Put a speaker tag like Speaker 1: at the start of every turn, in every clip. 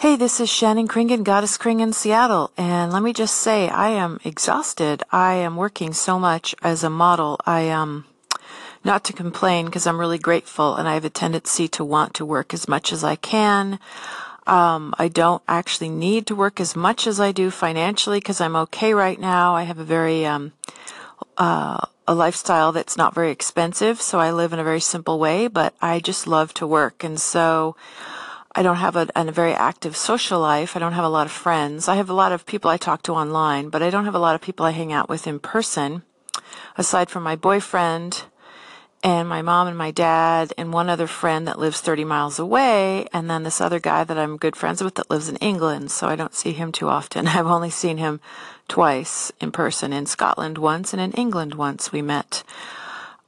Speaker 1: Hey, this is Shannon Kringen, Goddess Kringen Seattle, and let me just say I am exhausted. I am working so much as a model. I am um, not to complain because I'm really grateful and I have a tendency to want to work as much as I can. Um, I don't actually need to work as much as I do financially because I'm okay right now. I have a very um, uh, a lifestyle that's not very expensive, so I live in a very simple way. But I just love to work, and so I don't have a, a, very active social life. I don't have a lot of friends. I have a lot of people I talk to online, but I don't have a lot of people I hang out with in person, aside from my boyfriend and my mom and my dad and one other friend that lives 30 miles away, and then this other guy that I'm good friends with that lives in England, so I don't see him too often. I've only seen him twice in person in Scotland once and in England once we met.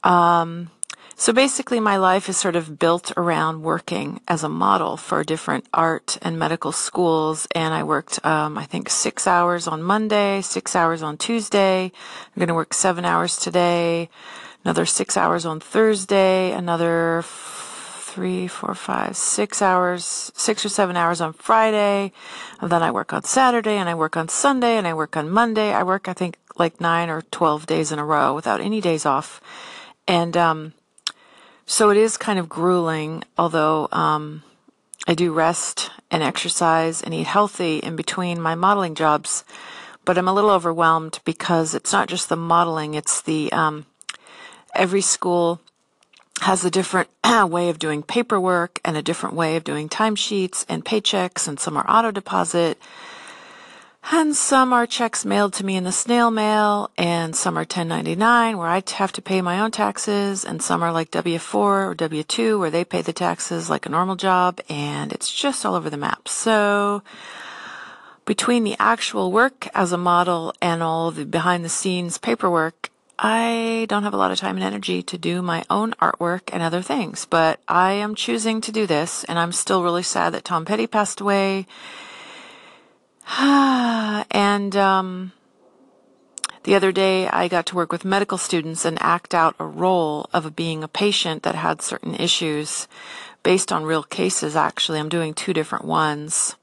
Speaker 1: Um, so basically, my life is sort of built around working as a model for different art and medical schools. And I worked, um, I think, six hours on Monday, six hours on Tuesday. I'm going to work seven hours today, another six hours on Thursday, another three, four, five, six hours, six or seven hours on Friday. And then I work on Saturday and I work on Sunday and I work on Monday. I work, I think, like nine or 12 days in a row without any days off. And, um, so it is kind of grueling, although um, I do rest and exercise and eat healthy in between my modeling jobs. But I'm a little overwhelmed because it's not just the modeling, it's the um, every school has a different way of doing paperwork and a different way of doing timesheets and paychecks, and some are auto deposit and some are checks mailed to me in the snail mail, and some are 1099 where I have to pay my own taxes, and some are like W4 or W2 where they pay the taxes like a normal job, and it's just all over the map. So, between the actual work as a model and all the behind the scenes paperwork, I don't have a lot of time and energy to do my own artwork and other things, but I am choosing to do this, and I'm still really sad that Tom Petty passed away and um, the other day, I got to work with medical students and act out a role of being a patient that had certain issues based on real cases, actually. I'm doing two different ones.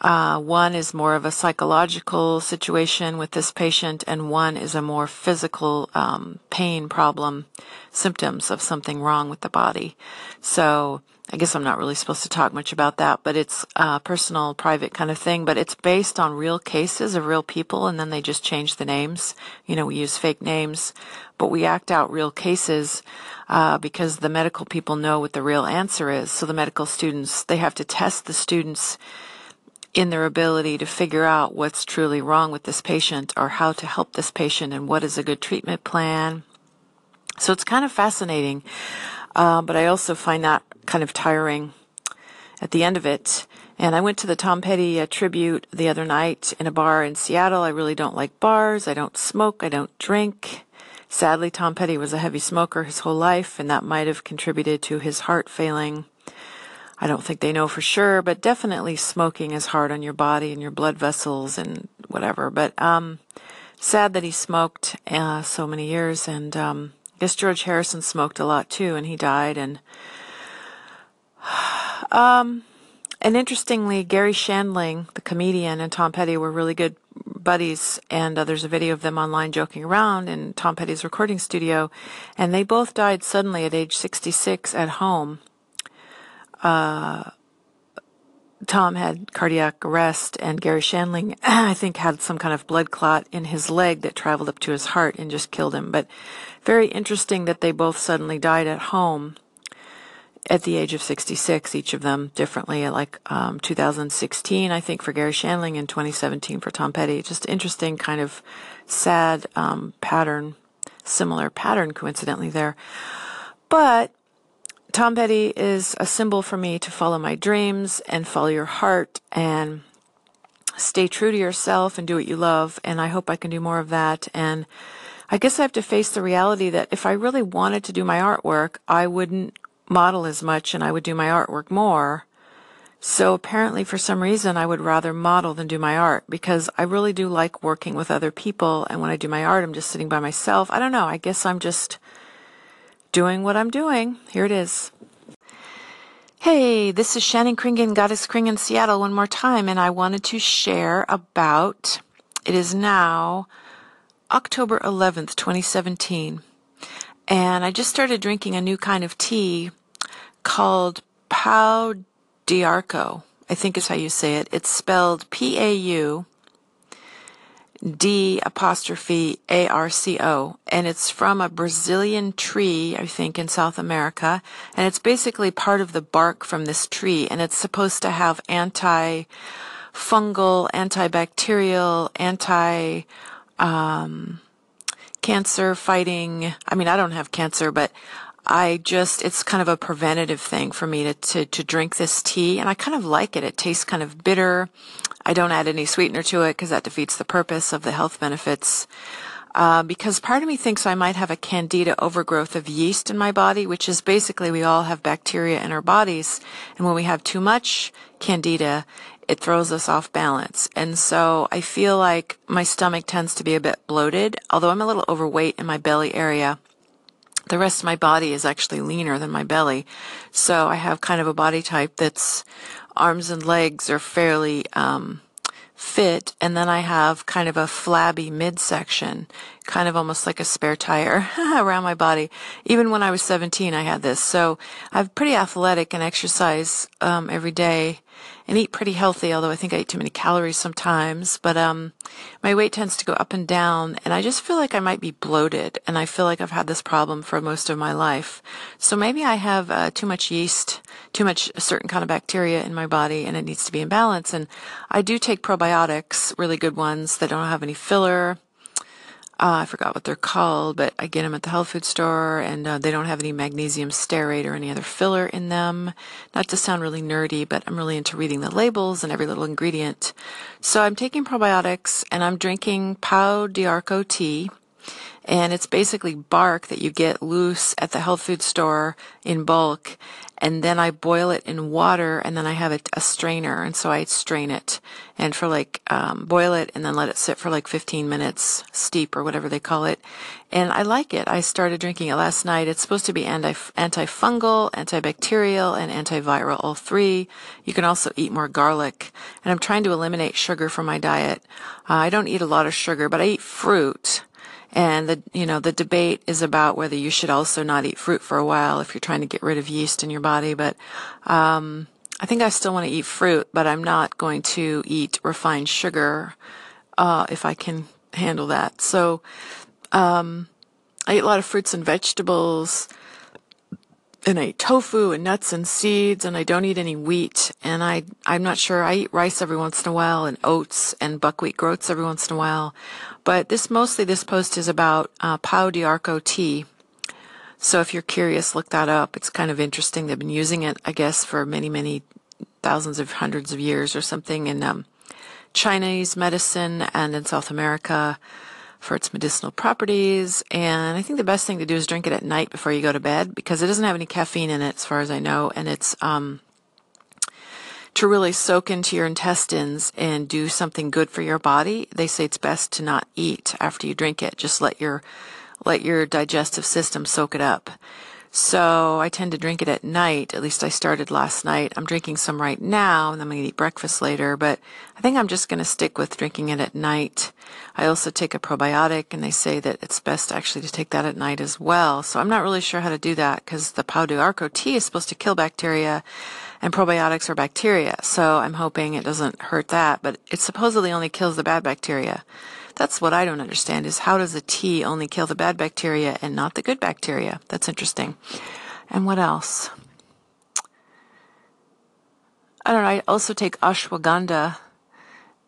Speaker 1: Uh, one is more of a psychological situation with this patient, and one is a more physical um, pain problem, symptoms of something wrong with the body. So I guess I'm not really supposed to talk much about that, but it's a personal, private kind of thing. But it's based on real cases of real people, and then they just change the names. You know, we use fake names, but we act out real cases uh, because the medical people know what the real answer is. So the medical students, they have to test the students in their ability to figure out what's truly wrong with this patient or how to help this patient and what is a good treatment plan. So it's kind of fascinating. Uh, but I also find that kind of tiring at the end of it. And I went to the Tom Petty uh, tribute the other night in a bar in Seattle. I really don't like bars. I don't smoke. I don't drink. Sadly, Tom Petty was a heavy smoker his whole life, and that might have contributed to his heart failing. I don't think they know for sure, but definitely smoking is hard on your body and your blood vessels and whatever. But um, sad that he smoked uh, so many years, and um, guess George Harrison smoked a lot too, and he died. And um, and interestingly, Garry Shandling, the comedian, and Tom Petty were really good buddies. And uh, there's a video of them online joking around in Tom Petty's recording studio. And they both died suddenly at age 66 at home. Uh, Tom had cardiac arrest, and Garry Shandling, I think, had some kind of blood clot in his leg that traveled up to his heart and just killed him. But very interesting that they both suddenly died at home at the age of 66, each of them differently, like um, 2016, I think, for Garry Shandling, and 2017 for Tom Petty. Just interesting, kind of sad um, pattern, similar pattern, coincidentally, there. But Tom Petty is a symbol for me to follow my dreams and follow your heart and stay true to yourself and do what you love. And I hope I can do more of that. And I guess I have to face the reality that if I really wanted to do my artwork, I wouldn't model as much and I would do my artwork more. So apparently for some reason I would rather model than do my art because I really do like working with other people and when I do my art I'm just sitting by myself. I don't know, I guess I'm just doing what I'm doing. Here it is. Hey, this is Shannon Kringen, Goddess Kringen, Seattle, one more time, and I wanted to share about it is now October 11th, 2017, and I just started drinking a new kind of tea called Pau d'Arco. I think is how you say it. It's spelled P A U D apostrophe A R C O, and it's from a Brazilian tree, I think, in South America. And it's basically part of the bark from this tree, and it's supposed to have anti fungal, antibacterial, anti um, cancer fighting. I mean, I don't have cancer, but I just, it's kind of a preventative thing for me to, to, to drink this tea. And I kind of like it. It tastes kind of bitter. I don't add any sweetener to it because that defeats the purpose of the health benefits. Uh, because part of me thinks I might have a candida overgrowth of yeast in my body, which is basically we all have bacteria in our bodies. And when we have too much candida, it throws us off balance. And so I feel like my stomach tends to be a bit bloated, although I'm a little overweight in my belly area the rest of my body is actually leaner than my belly. So I have kind of a body type that's arms and legs are fairly um, fit, and then I have kind of a flabby midsection, kind of almost like a spare tire around my body. Even when I was 17, I had this. So I'm pretty athletic and exercise um, every day and eat pretty healthy, although I think I eat too many calories sometimes. But um, my weight tends to go up and down, and I just feel like I might be bloated, and I feel like I've had this problem for most of my life. So maybe I have uh, too much yeast, too much a certain kind of bacteria in my body, and it needs to be in balance. And I do take probiotics, really good ones that don't have any filler uh, I forgot what they're called, but I get them at the health food store, and uh, they don't have any magnesium stearate or any other filler in them. Not to sound really nerdy, but I'm really into reading the labels and every little ingredient. So I'm taking probiotics, and I'm drinking Pau d'Arco tea, and it's basically bark that you get loose at the health food store in bulk and then I boil it in water and then I have a, a strainer and so I strain it and for like um, boil it and then let it sit for like 15 minutes steep or whatever they call it and I like it. I started drinking it last night. It's supposed to be anti antifungal, antibacterial, and antiviral, all three. You can also eat more garlic. And I'm trying to eliminate sugar from my diet. Uh, I don't eat a lot of sugar, but I eat fruit. And the, you know, the debate is about whether you should also not eat fruit for a while if you're trying to get rid of yeast in your body. But, um, I think I still want to eat fruit, but I'm not going to eat refined sugar, uh, if I can handle that. So, um, I eat a lot of fruits and vegetables and I eat tofu and nuts and seeds and I don't eat any wheat. And I I'm not sure. I eat rice every once in a while and oats and buckwheat groats every once in a while. But this mostly this post is about uh, Pau d'Arco tea. So if you're curious look that up. It's kind of interesting. They've been using it I guess for many many thousands of hundreds of years or something in um, Chinese medicine and in South America for its medicinal properties. And I think the best thing to do is drink it at night before you go to bed because it doesn't have any caffeine in it, as far as I know. And it's, um, to really soak into your intestines and do something good for your body. They say it's best to not eat after you drink it. Just let your, let your digestive system soak it up. So I tend to drink it at night. At least I started last night. I'm drinking some right now and I'm going to eat breakfast later, but I think I'm just going to stick with drinking it at night. I also take a probiotic and they say that it's best actually to take that at night as well. So I'm not really sure how to do that because the Pau d'Arco tea is supposed to kill bacteria and probiotics are bacteria. So I'm hoping it doesn't hurt that, but it supposedly only kills the bad bacteria. That's what I don't understand is how does the tea only kill the bad bacteria and not the good bacteria? That's interesting. And what else? I don't know. I also take ashwagandha,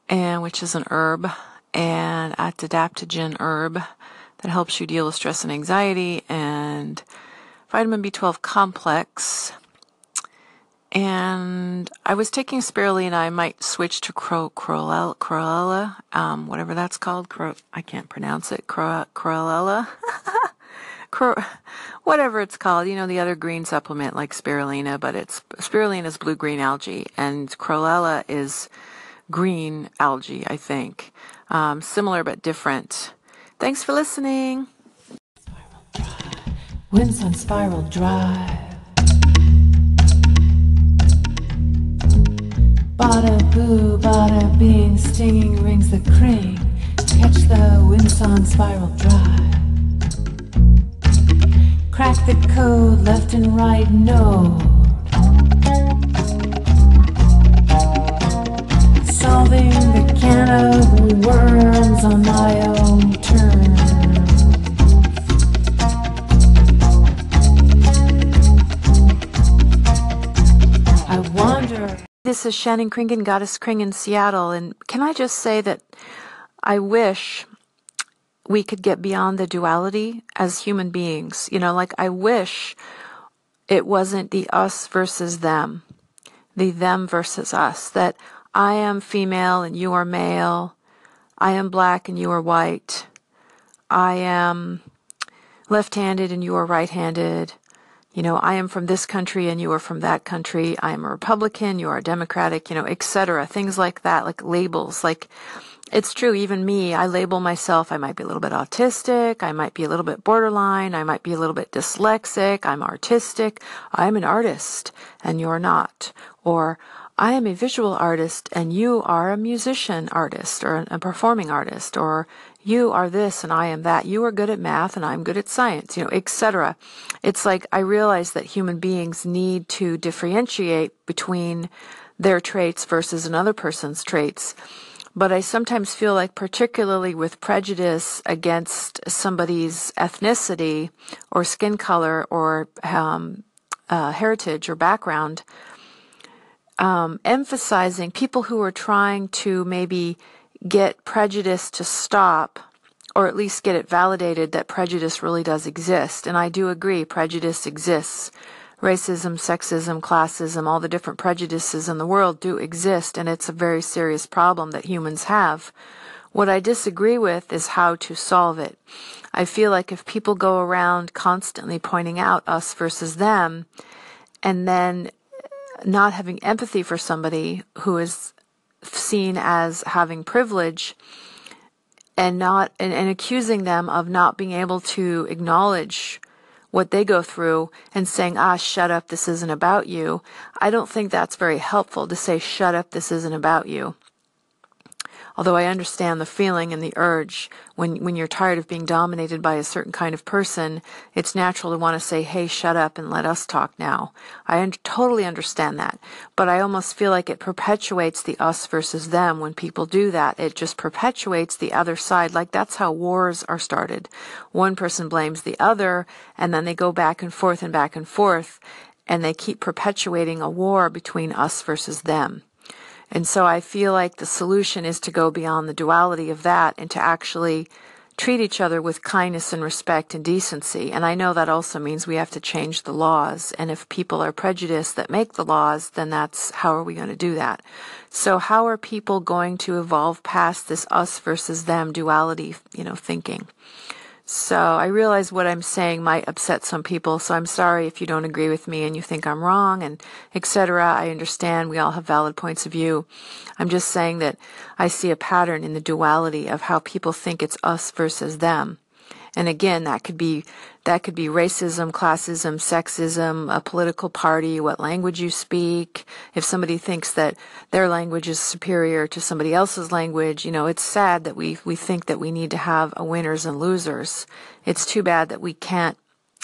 Speaker 1: and which is an herb, and adaptogen herb that helps you deal with stress and anxiety, and vitamin B12 complex and I was taking spirulina. I might switch to cro- chlorella, um, whatever that's called. Cro- I can't pronounce it. Cro- chlorella, cro- whatever it's called. You know, the other green supplement like spirulina, but it's spirulina is blue green algae, and chlorella is green algae. I think um, similar but different. Thanks for listening. Winds on Spiral Drive. Bada boo, bada bing, stinging rings the cring. Catch the windsong spiral drive. Crack the code, left and right, no. Is Shannon Kringen, Goddess Kring in Seattle, and can I just say that I wish we could get beyond the duality as human beings. You know, like I wish it wasn't the us versus them, the them versus us, that I am female and you are male, I am black and you are white, I am left handed and you are right handed. You know, I am from this country and you are from that country. I am a Republican, you are a Democratic, you know, etc. Things like that, like labels, like it's true, even me, I label myself, I might be a little bit autistic, I might be a little bit borderline, I might be a little bit dyslexic, I'm artistic, I'm an artist, and you're not. Or, I am a visual artist and you are a musician artist or a performing artist or you are this and I am that. You are good at math and I'm good at science, you know, etc. It's like I realize that human beings need to differentiate between their traits versus another person's traits. But I sometimes feel like, particularly with prejudice against somebody's ethnicity or skin color or um, uh, heritage or background, um, emphasizing people who are trying to maybe get prejudice to stop or at least get it validated that prejudice really does exist. And I do agree, prejudice exists racism, sexism, classism, all the different prejudices in the world do exist, and it's a very serious problem that humans have. What I disagree with is how to solve it. I feel like if people go around constantly pointing out us versus them, and then not having empathy for somebody who is seen as having privilege, and not and, and accusing them of not being able to acknowledge what they go through and saying, ah, shut up, this isn't about you. I don't think that's very helpful to say, shut up, this isn't about you. Although I understand the feeling and the urge when, when you're tired of being dominated by a certain kind of person, it's natural to want to say, hey, shut up and let us talk now. I un- totally understand that. But I almost feel like it perpetuates the us versus them when people do that. It just perpetuates the other side. Like that's how wars are started. One person blames the other and then they go back and forth and back and forth and they keep perpetuating a war between us versus them. And so I feel like the solution is to go beyond the duality of that and to actually treat each other with kindness and respect and decency. And I know that also means we have to change the laws. And if people are prejudiced that make the laws, then that's how are we going to do that? So how are people going to evolve past this us versus them duality, you know, thinking? So I realize what I'm saying might upset some people, so I'm sorry if you don't agree with me and you think I'm wrong and etc. I understand we all have valid points of view. I'm just saying that I see a pattern in the duality of how people think it's us versus them. And again, that could be that could be racism, classism, sexism, a political party, what language you speak. If somebody thinks that their language is superior to somebody else's language, you know, it's sad that we we think that we need to have a winners and losers. It's too bad that we can't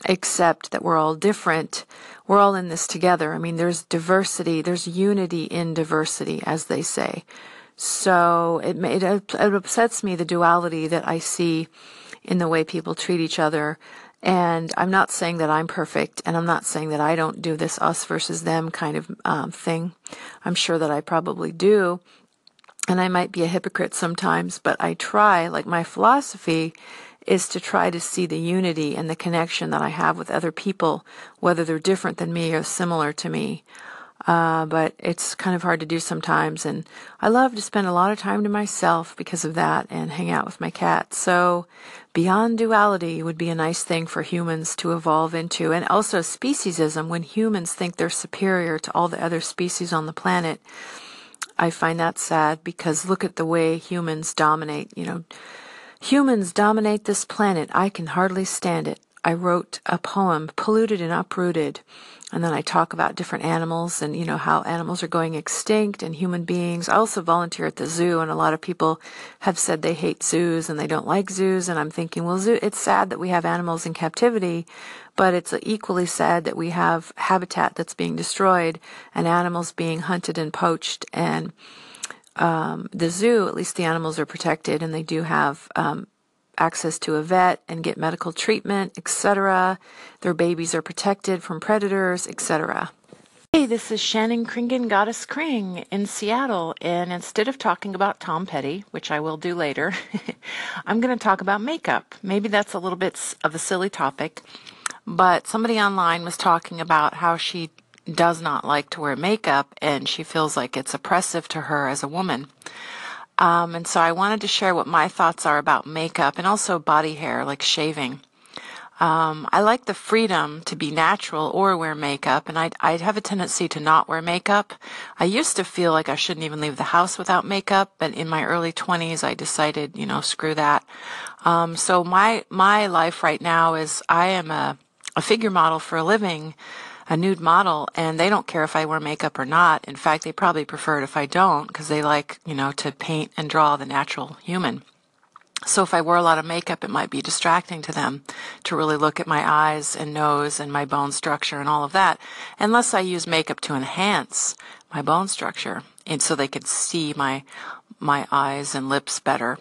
Speaker 1: accept that we're all different. We're all in this together. I mean, there's diversity, there's unity in diversity, as they say. So it, it, it upsets me the duality that I see in the way people treat each other. And I'm not saying that I'm perfect, and I'm not saying that I don't do this us versus them kind of um, thing. I'm sure that I probably do. And I might be a hypocrite sometimes, but I try, like my philosophy is to try to see the unity and the connection that I have with other people, whether they're different than me or similar to me. Uh, but it's kind of hard to do sometimes. And I love to spend a lot of time to myself because of that and hang out with my cat. So beyond duality would be a nice thing for humans to evolve into. And also speciesism, when humans think they're superior to all the other species on the planet. I find that sad because look at the way humans dominate, you know. Humans dominate this planet. I can hardly stand it. I wrote a poem, Polluted and Uprooted. And then I talk about different animals and, you know, how animals are going extinct and human beings. I also volunteer at the zoo and a lot of people have said they hate zoos and they don't like zoos. And I'm thinking, well, zoo, it's sad that we have animals in captivity, but it's equally sad that we have habitat that's being destroyed and animals being hunted and poached and, um, the zoo, at least the animals are protected and they do have um, access to a vet and get medical treatment, etc. Their babies are protected from predators, etc. Hey, this is Shannon Kringen, Goddess Kring in Seattle, and instead of talking about Tom Petty, which I will do later, I'm going to talk about makeup. Maybe that's a little bit of a silly topic, but somebody online was talking about how she does not like to wear makeup and she feels like it's oppressive to her as a woman. Um, and so I wanted to share what my thoughts are about makeup and also body hair, like shaving. Um, I like the freedom to be natural or wear makeup, and I'd, I'd have a tendency to not wear makeup. I used to feel like I shouldn't even leave the house without makeup, but in my early 20s, I decided, you know, screw that. Um, so my my life right now is I am a a figure model for a living a nude model and they don't care if I wear makeup or not. In fact, they probably prefer it if I don't because they like, you know, to paint and draw the natural human. So if I wore a lot of makeup, it might be distracting to them to really look at my eyes and nose and my bone structure and all of that, unless I use makeup to enhance my bone structure and so they could see my my eyes and lips better.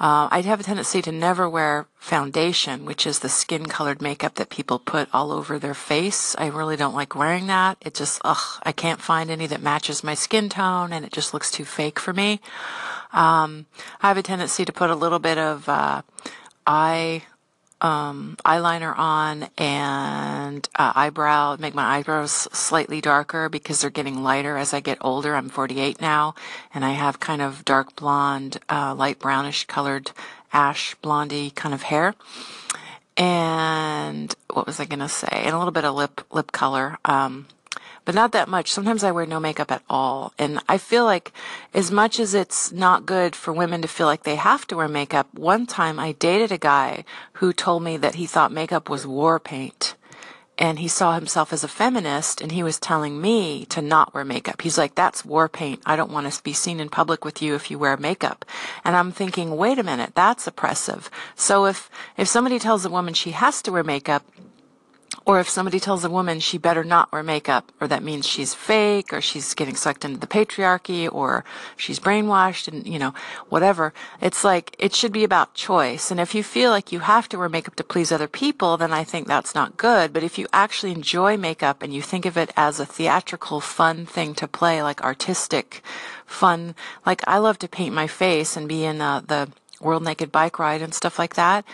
Speaker 1: Uh, I'd have a tendency to never wear foundation, which is the skin colored makeup that people put all over their face. I really don't like wearing that. It just, ugh, I can't find any that matches my skin tone and it just looks too fake for me. Um, I have a tendency to put a little bit of, uh, eye um, eyeliner on and uh, eyebrow, make my eyebrows slightly darker because they're getting lighter as I get older. I'm 48 now, and I have kind of dark blonde, uh, light brownish colored, ash blondie kind of hair. And what was I gonna say? And a little bit of lip lip color. Um, but not that much. Sometimes I wear no makeup at all. And I feel like as much as it's not good for women to feel like they have to wear makeup, one time I dated a guy who told me that he thought makeup was war paint. And he saw himself as a feminist and he was telling me to not wear makeup. He's like, that's war paint. I don't want to be seen in public with you if you wear makeup. And I'm thinking, wait a minute, that's oppressive. So if, if somebody tells a woman she has to wear makeup, or if somebody tells a woman she better not wear makeup, or that means she's fake, or she's getting sucked into the patriarchy, or she's brainwashed, and you know, whatever. It's like, it should be about choice. And if you feel like you have to wear makeup to please other people, then I think that's not good. But if you actually enjoy makeup and you think of it as a theatrical, fun thing to play, like artistic, fun, like I love to paint my face and be in uh, the World Naked Bike Ride and stuff like that,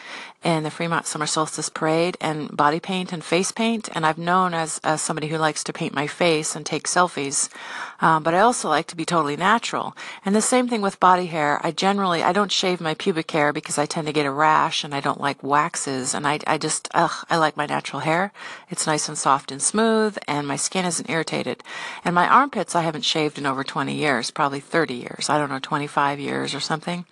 Speaker 1: and the Fremont Summer Solstice Parade, and body paint and face paint. And I've known as, as somebody who likes to paint my face and take selfies, um, but I also like to be totally natural. And the same thing with body hair. I generally I don't shave my pubic hair because I tend to get a rash, and I don't like waxes. And I I just ugh I like my natural hair. It's nice and soft and smooth, and my skin isn't irritated. And my armpits I haven't shaved in over 20 years, probably 30 years. I don't know, 25 years or something.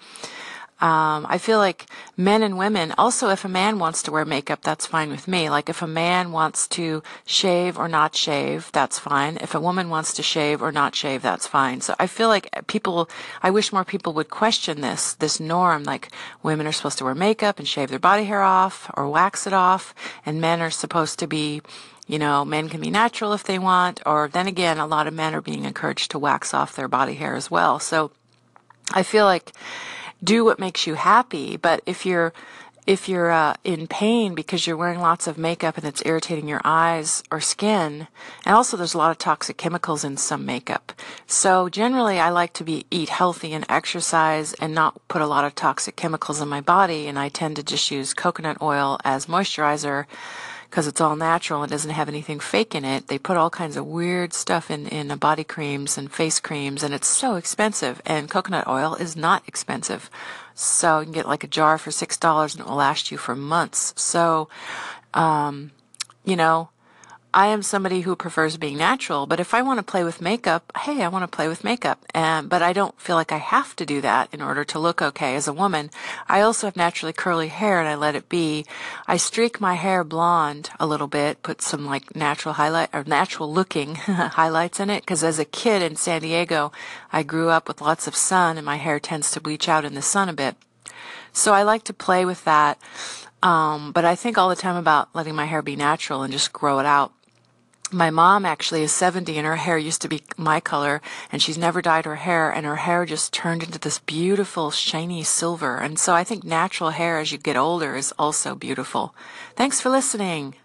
Speaker 1: Um, I feel like men and women, also if a man wants to wear makeup, that's fine with me. Like if a man wants to shave or not shave, that's fine. If a woman wants to shave or not shave, that's fine. So I feel like people, I wish more people would question this, this norm, like women are supposed to wear makeup and shave their body hair off or wax it off, and men are supposed to be you know, men can be natural if they want, or then again, a lot of men are being encouraged to wax off their body hair as well. So I feel like do what makes you happy. But if you're if you're uh, in pain because you're wearing lots of makeup and it's irritating your eyes or skin, and also there's a lot of toxic chemicals in some makeup. So generally, I like to be eat healthy and exercise and not put a lot of toxic chemicals in my body. And I tend to just use coconut oil as moisturizer because it's all natural and doesn't have anything fake in it. They put all kinds of weird stuff in, in body creams and face creams, and it's so expensive. And coconut oil is not expensive. So you can get like a jar for $6 and it will last you for months. So, um, you know, I am somebody who prefers being natural, but if I want to play with makeup, hey, I want to play with makeup. And, but I don't feel like I have to do that in order to look okay as a woman. I also have naturally curly hair and I let it be. I streak my hair blonde a little bit, put some like natural highlight or natural looking highlights in it. Cause as a kid in San Diego, I grew up with lots of sun and my hair tends to bleach out in the sun a bit. So I like to play with that. Um, but I think all the time about letting my hair be natural and just grow it out. My mom actually is 70 and her hair used to be my color and she's never dyed her hair and her hair just turned into this beautiful shiny silver. And so I think natural hair as you get older is also beautiful. Thanks for listening.